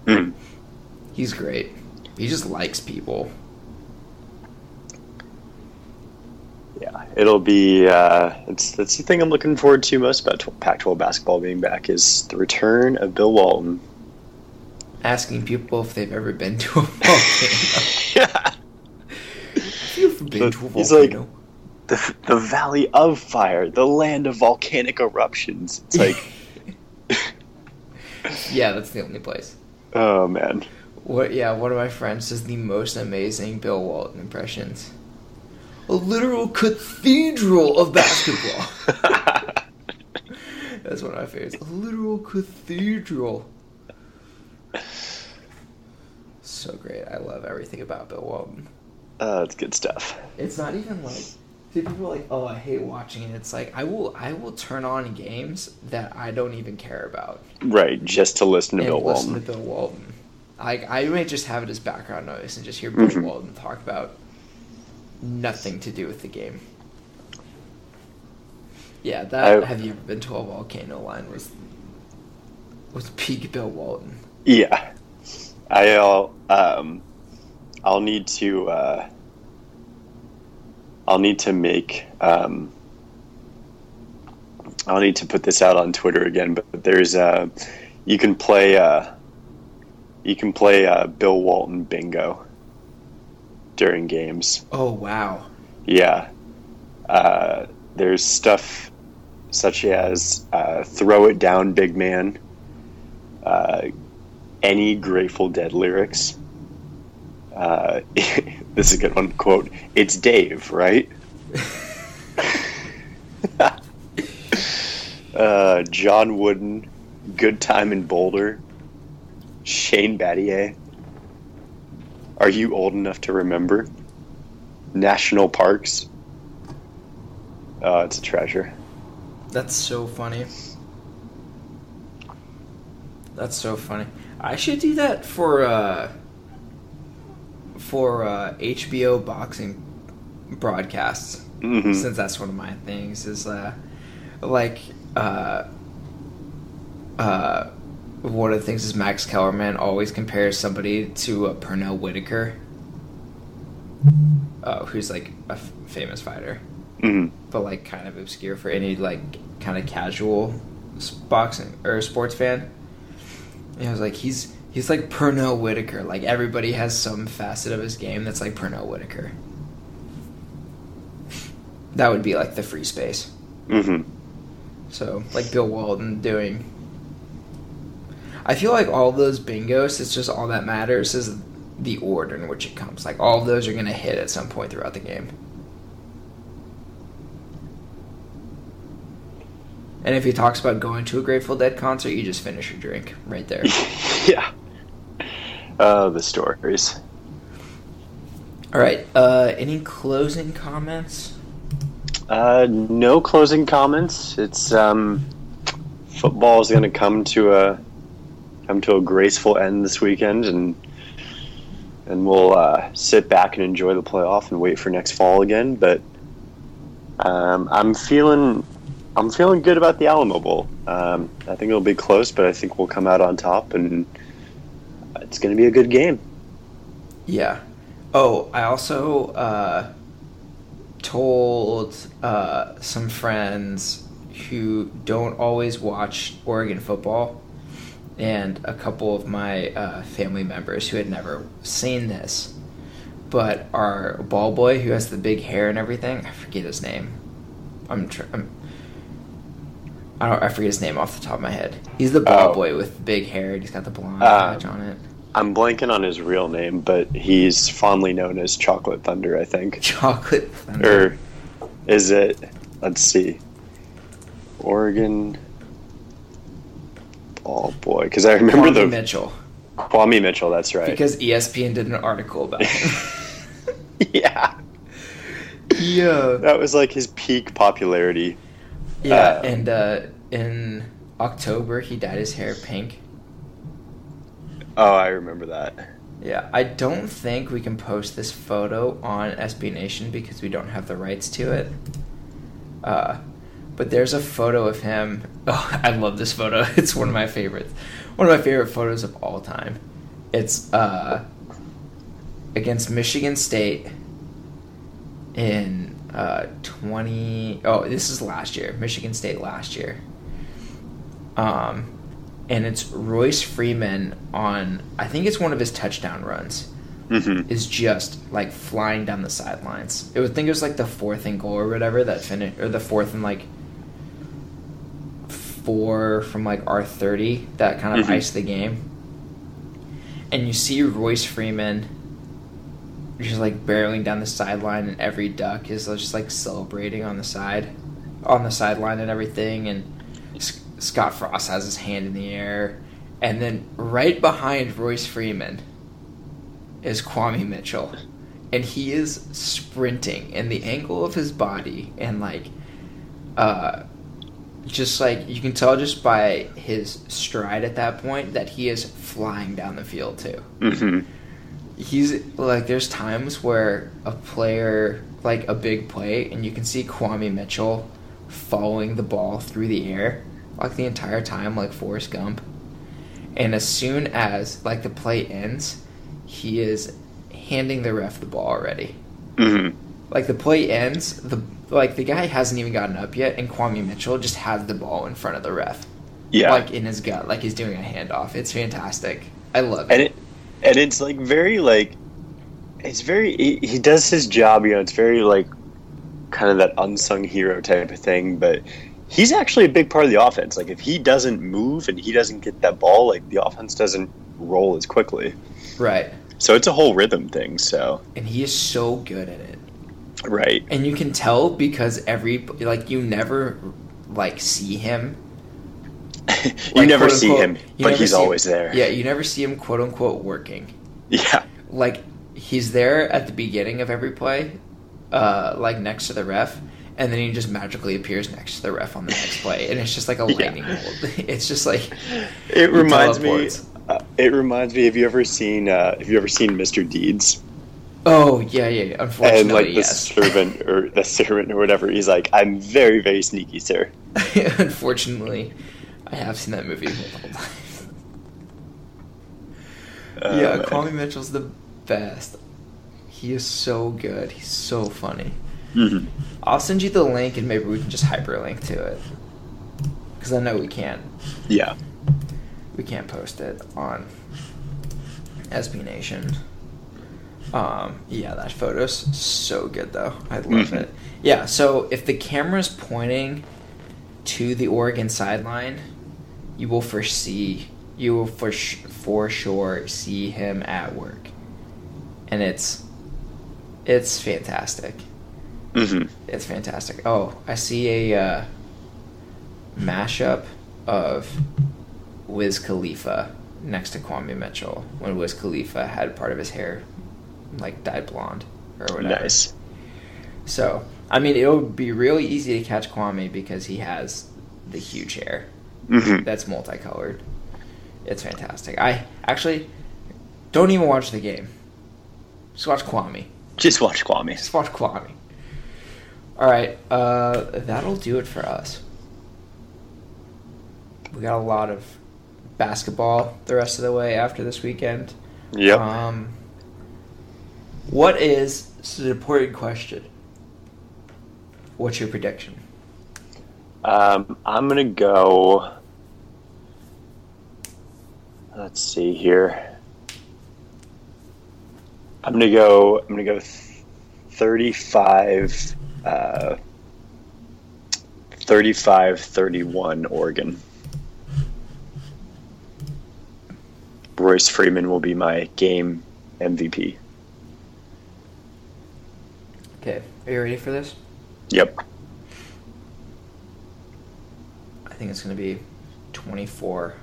Mm. He's great. He just likes people. Yeah, it'll be. Uh, it's that's the thing I'm looking forward to most about Pac-12 basketball being back is the return of Bill Walton asking people if they've ever been to a volcano. yeah. Have you ever been to a volcano? He's like, the, the Valley of Fire, the land of volcanic eruptions. It's like. <laughs> yeah, that's the only place. Oh man. What? Yeah, one of my friends does the most amazing Bill Walton impressions. A literal cathedral of basketball. <laughs> That's one of my favorites. A literal cathedral. So great. I love everything about Bill Walton. Uh, that's good stuff. It's not even like see, people are like, oh, I hate watching it. It's like I will, I will turn on games that I don't even care about Right, just to listen to Bill listen Walton. to Bill Walton. Like I may just have it as background noise and just hear Bill Mhm. Walton talk about nothing to do with the game. Yeah, that I- have you been to a volcano line was was peak Bill Walton. Yeah, I'll um, I'll need to uh, I'll need to make um, I'll need to put this out on Twitter again. But there's uh, you can play uh, you can play uh, Bill Walton bingo during games. Oh wow. Yeah, uh, there's stuff such as uh, "Throw It Down, Big Man." Uh, any Grateful Dead lyrics. Uh, <laughs> this is a good one. Quote: "It's Dave, right?" <laughs> uh, John Wooden, "Good Time in Boulder." Shane Battier. Are you old enough to remember? National parks. Oh, it's a treasure. That's so funny. That's so funny. I should do that for uh for uh HBO boxing broadcasts hmm since that's one of my things is uh like uh uh one of the things is Max Kellerman always compares somebody to a Pernell Whitaker. Oh, who's like a f- famous fighter hmm but like kind of obscure for any like kind of casual boxing or sports fan. And I was like, he's he's like Pernell Whitaker. Like everybody has some facet of his game that's like Pernell Whitaker. That would be like the free space. hmm So like Bill Walton doing. I feel like all those bingos. It's just all that matters is the order in which it comes. Like all of those are gonna hit at some point throughout the game. And if he talks about going to a Grateful Dead concert, you just finish your drink right there. <laughs> yeah. Oh, the stories. All right. Uh, any closing comments? Uh, no closing comments. It's um, football is going to come to a come to a graceful end this weekend, and and we'll uh, sit back and enjoy the playoff and wait for next fall again. But um, I'm feeling I'm feeling good about the Alamo Bowl. Um, I think it'll be close, but I think we'll come out on top, and it's going to be a good game. Yeah. Oh, I also uh, told uh, some friends who don't always watch Oregon football, and a couple of my uh, family members who had never seen this, but our ball boy who has the big hair and everything. I forget his name. I'm. Tr- I'm I don't. I forget his name off the top of my head. He's the ball Oh. boy with big hair. and He's got the blonde Uh, patch on it. I'm blanking on his real name, but he's fondly known as Chocolate Thunder, I think. <laughs> Chocolate thunder. Or is it? Let's see. Oregon. Oh boy, because I remember Kwame the Mitchell. Kwame Mitchell. That's right. Because ESPN did an article about him. <laughs> yeah, yeah. that was like his peak popularity. Yeah, Uh, and uh, in October he dyed his hair pink. Oh, I remember that. Yeah, I don't think we can post this photo on SB Nation because we don't have the rights to it. Uh, but there's a photo of him. <laughs> Oh, I love this photo. <laughs> It's one of my favorites. One of my favorite photos of all time. It's uh, against Michigan State in uh, 20. Oh, this is last year. Michigan State last year. Um, and it's Royce Freeman on, I think it's one of his touchdown runs hmm is just like flying down the sidelines. It would think it was like the fourth and goal or whatever that finished, or the fourth and like four from like R30 that kind of Mhm. iced the game. and you see Royce Freeman just like barreling down the sideline, and every duck is just like celebrating on the side, on the sideline and everything. And S- Scott Frost has his hand in the air, and then right behind Royce Freeman is Kwame Mitchell, and he is sprinting, and the angle of his body and like, uh, just like you can tell just by his stride at that point that he is flying down the field too. Hmm he's like there's times where a player like a big play and you can see Kwame Mitchell following the ball through the air like the entire time like Forrest Gump. And as soon as like the play ends he is handing the ref the ball already. Hmm like the play ends the like the guy hasn't even gotten up yet and Kwame Mitchell just has the ball in front of the ref. Yeah. like in his gut like he's doing a handoff. It's fantastic. I love and it. it and it's like very like it's very he, he does his job you know it's very like kind of that unsung hero type of thing but he's actually a big part of the offense. Like if he doesn't move and he doesn't get that ball like the offense doesn't roll as quickly. Right. So it's a whole rhythm thing so. And he is so good at it right. And you can tell because every like you never like see him. <laughs> You like, never see unquote- him but he's see him- always there. Yeah you never see him quote unquote working. Yeah. Like he's there at the beginning of every play uh like next to the ref and then he just magically appears next to the ref on the next play and it's just like a <laughs> Yeah. lightning bolt. <laughs> It's just like it reminds teleports. me uh, it reminds me have you ever seen uh have you ever seen mr deeds oh yeah yeah, yeah. unfortunately and like the yes servant <laughs> or the servant or whatever he's like i'm very very sneaky sir <laughs> unfortunately i have seen that movie multiple <laughs> times Oh, yeah, man. Kwame Mitchell's the best. He is so good. He's so funny. Mhm. I'll send you the link and maybe we can just hyperlink to it. Because I know we can't. yeah We can't post it on SB Nation. Um, yeah, that photo's so good though. I love Mhm. it. Yeah, so if the camera's pointing to the Oregon sideline, you will foresee you will for sh- for sure see him at work, and it's it's fantastic. hmm It's fantastic. Oh, I see a uh, mashup of Wiz Khalifa next to Kwame Mitchell when Wiz Khalifa had part of his hair like dyed blonde or whatever. nice So, I mean, it would be really easy to catch Kwame because he has the huge hair hmm that's multicolored. It's fantastic. I actually don't even watch the game. Just watch Kwame. just watch kwame Just watch Kwame. All right, uh, that'll do it for us. We got a lot of basketball the rest of the way after this weekend. yep Um, what is this is an important question? What's your prediction? um, i'm gonna go let's see here i'm gonna go i'm gonna go 35 uh 35 31 oregon royce freeman will be my game mvp Okay, are you ready for this? yep I think it's going to be 24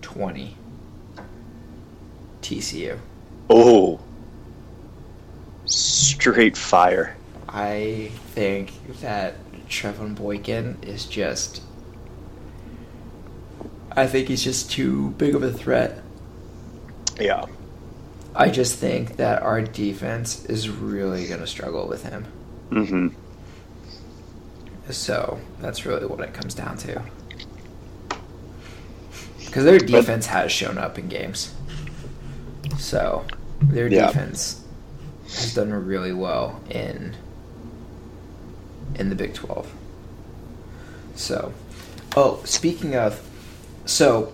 20 TCU. oh straight fire I think that Trevone Boykin is just. I think he's just too big of a threat. yeah I just think that our defense is really going to struggle with him. Mm-hmm. So that's really what it comes down to. Because their defense has shown up in games. So their Yeah. defense has done really well in in the Big Twelve. So, oh, speaking of, so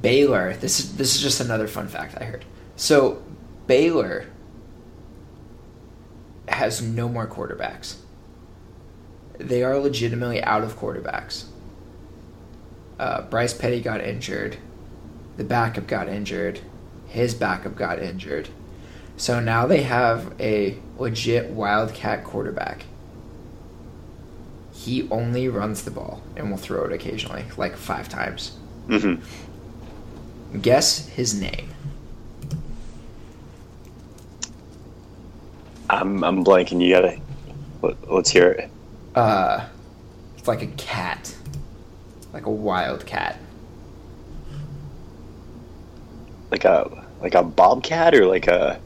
Baylor. This is this is just another fun fact I heard. So Baylor has no more quarterbacks. They are legitimately out of quarterbacks. uh, Bryce Petty got injured. The backup got injured. His backup got injured. So now they have a legit Wildcat quarterback. He only runs the ball and will throw it occasionally, like five times. Mm-hmm. Guess his name. I'm I'm blanking. You gotta let, let's hear it. Uh, it's like a cat, like a wild cat. Like a like a bobcat or like a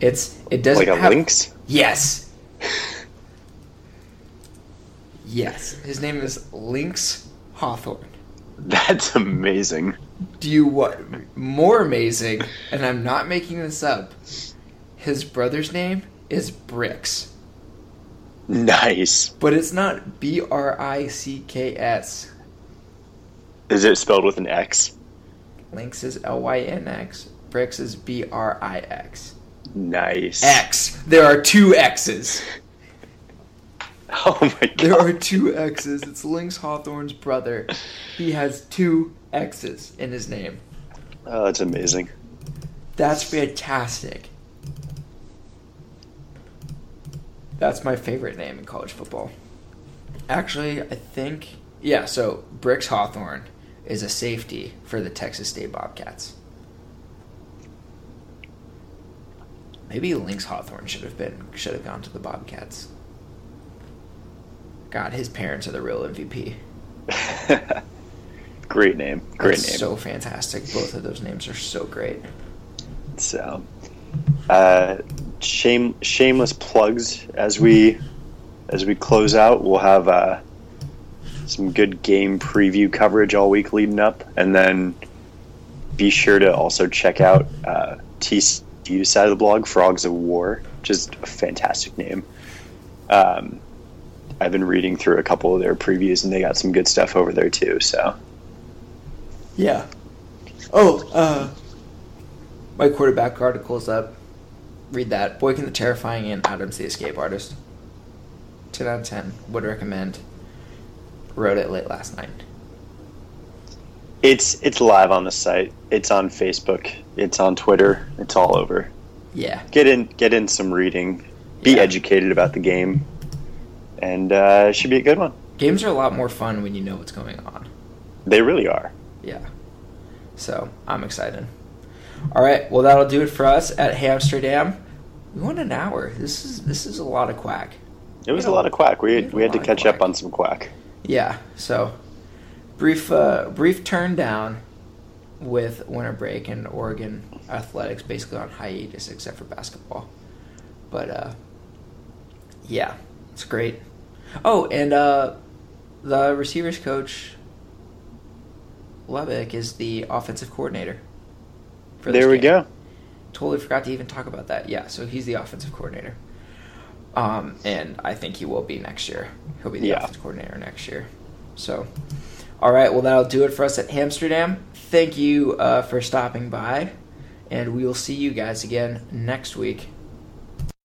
It's it doesn't like a have, lynx. Yes. <laughs> yes, his name is Lynx Hawthorne. That's amazing. Do you what? More amazing, and I'm not making this up. His brother's name is Brix, Nice. but it's not B R I C K S. Is it spelled with an X? Lynx is L Y N X. Brix is B R I X. Nice. X. There are two X's. Oh my <laughs> god. There are two X's. It's Lynx Hawthorne's brother. He has two X's in his name. Oh, that's amazing. That's fantastic. That's my favorite name in college football. Actually, I think yeah. So Brix Hawthorne is a safety for the Texas State Bobcats. Maybe Lynx Hawthorne should have been should have gone to the Bobcats. God, his parents are the real MVP. <laughs> great name. Great That's name. So fantastic. Both of those names are so great. So, uh, shame shameless plugs as we as we close out. We'll have uh, some good game preview coverage all week leading up, and then be sure to also check out uh, TCU side of the blog, Frogs of War, just a fantastic name. Um, I've been reading through a couple of their previews, and they got some good stuff over there too. So, Yeah. Oh, uh, my quarterback article is up. Read that. Boykin the Terrifying and Adams the Escape Artist. 10 out of 10. Would recommend. Wrote it late last night. it's it's live on the site. It's on Facebook. It's on Twitter. It's all over. Yeah. get in get in some reading be Yeah. educated about the game and uh, it should be a good one Games are a lot more fun when you know what's going on. they really are Yeah. So, I'm excited. All right. Well, that'll do it for us at Hamsterdam. We went an hour. This is this is a lot of quack. it was a lot of quack we, We had we had to catch up on some quack Yeah. So, brief uh, brief turn down with winter break and Oregon athletics basically on hiatus except for basketball. But uh, yeah, it's great. Oh, and uh, the receivers coach Lubick is the offensive coordinator. For there we game. go Totally forgot to even talk about that. Yeah, so he's the offensive coordinator. Um, and I think he will be next year. He'll be the Yeah. offensive coordinator next year. So, all right, well, that'll do it for us at Hamsterdam. Thank you uh, for stopping by, and we will see you guys again next week.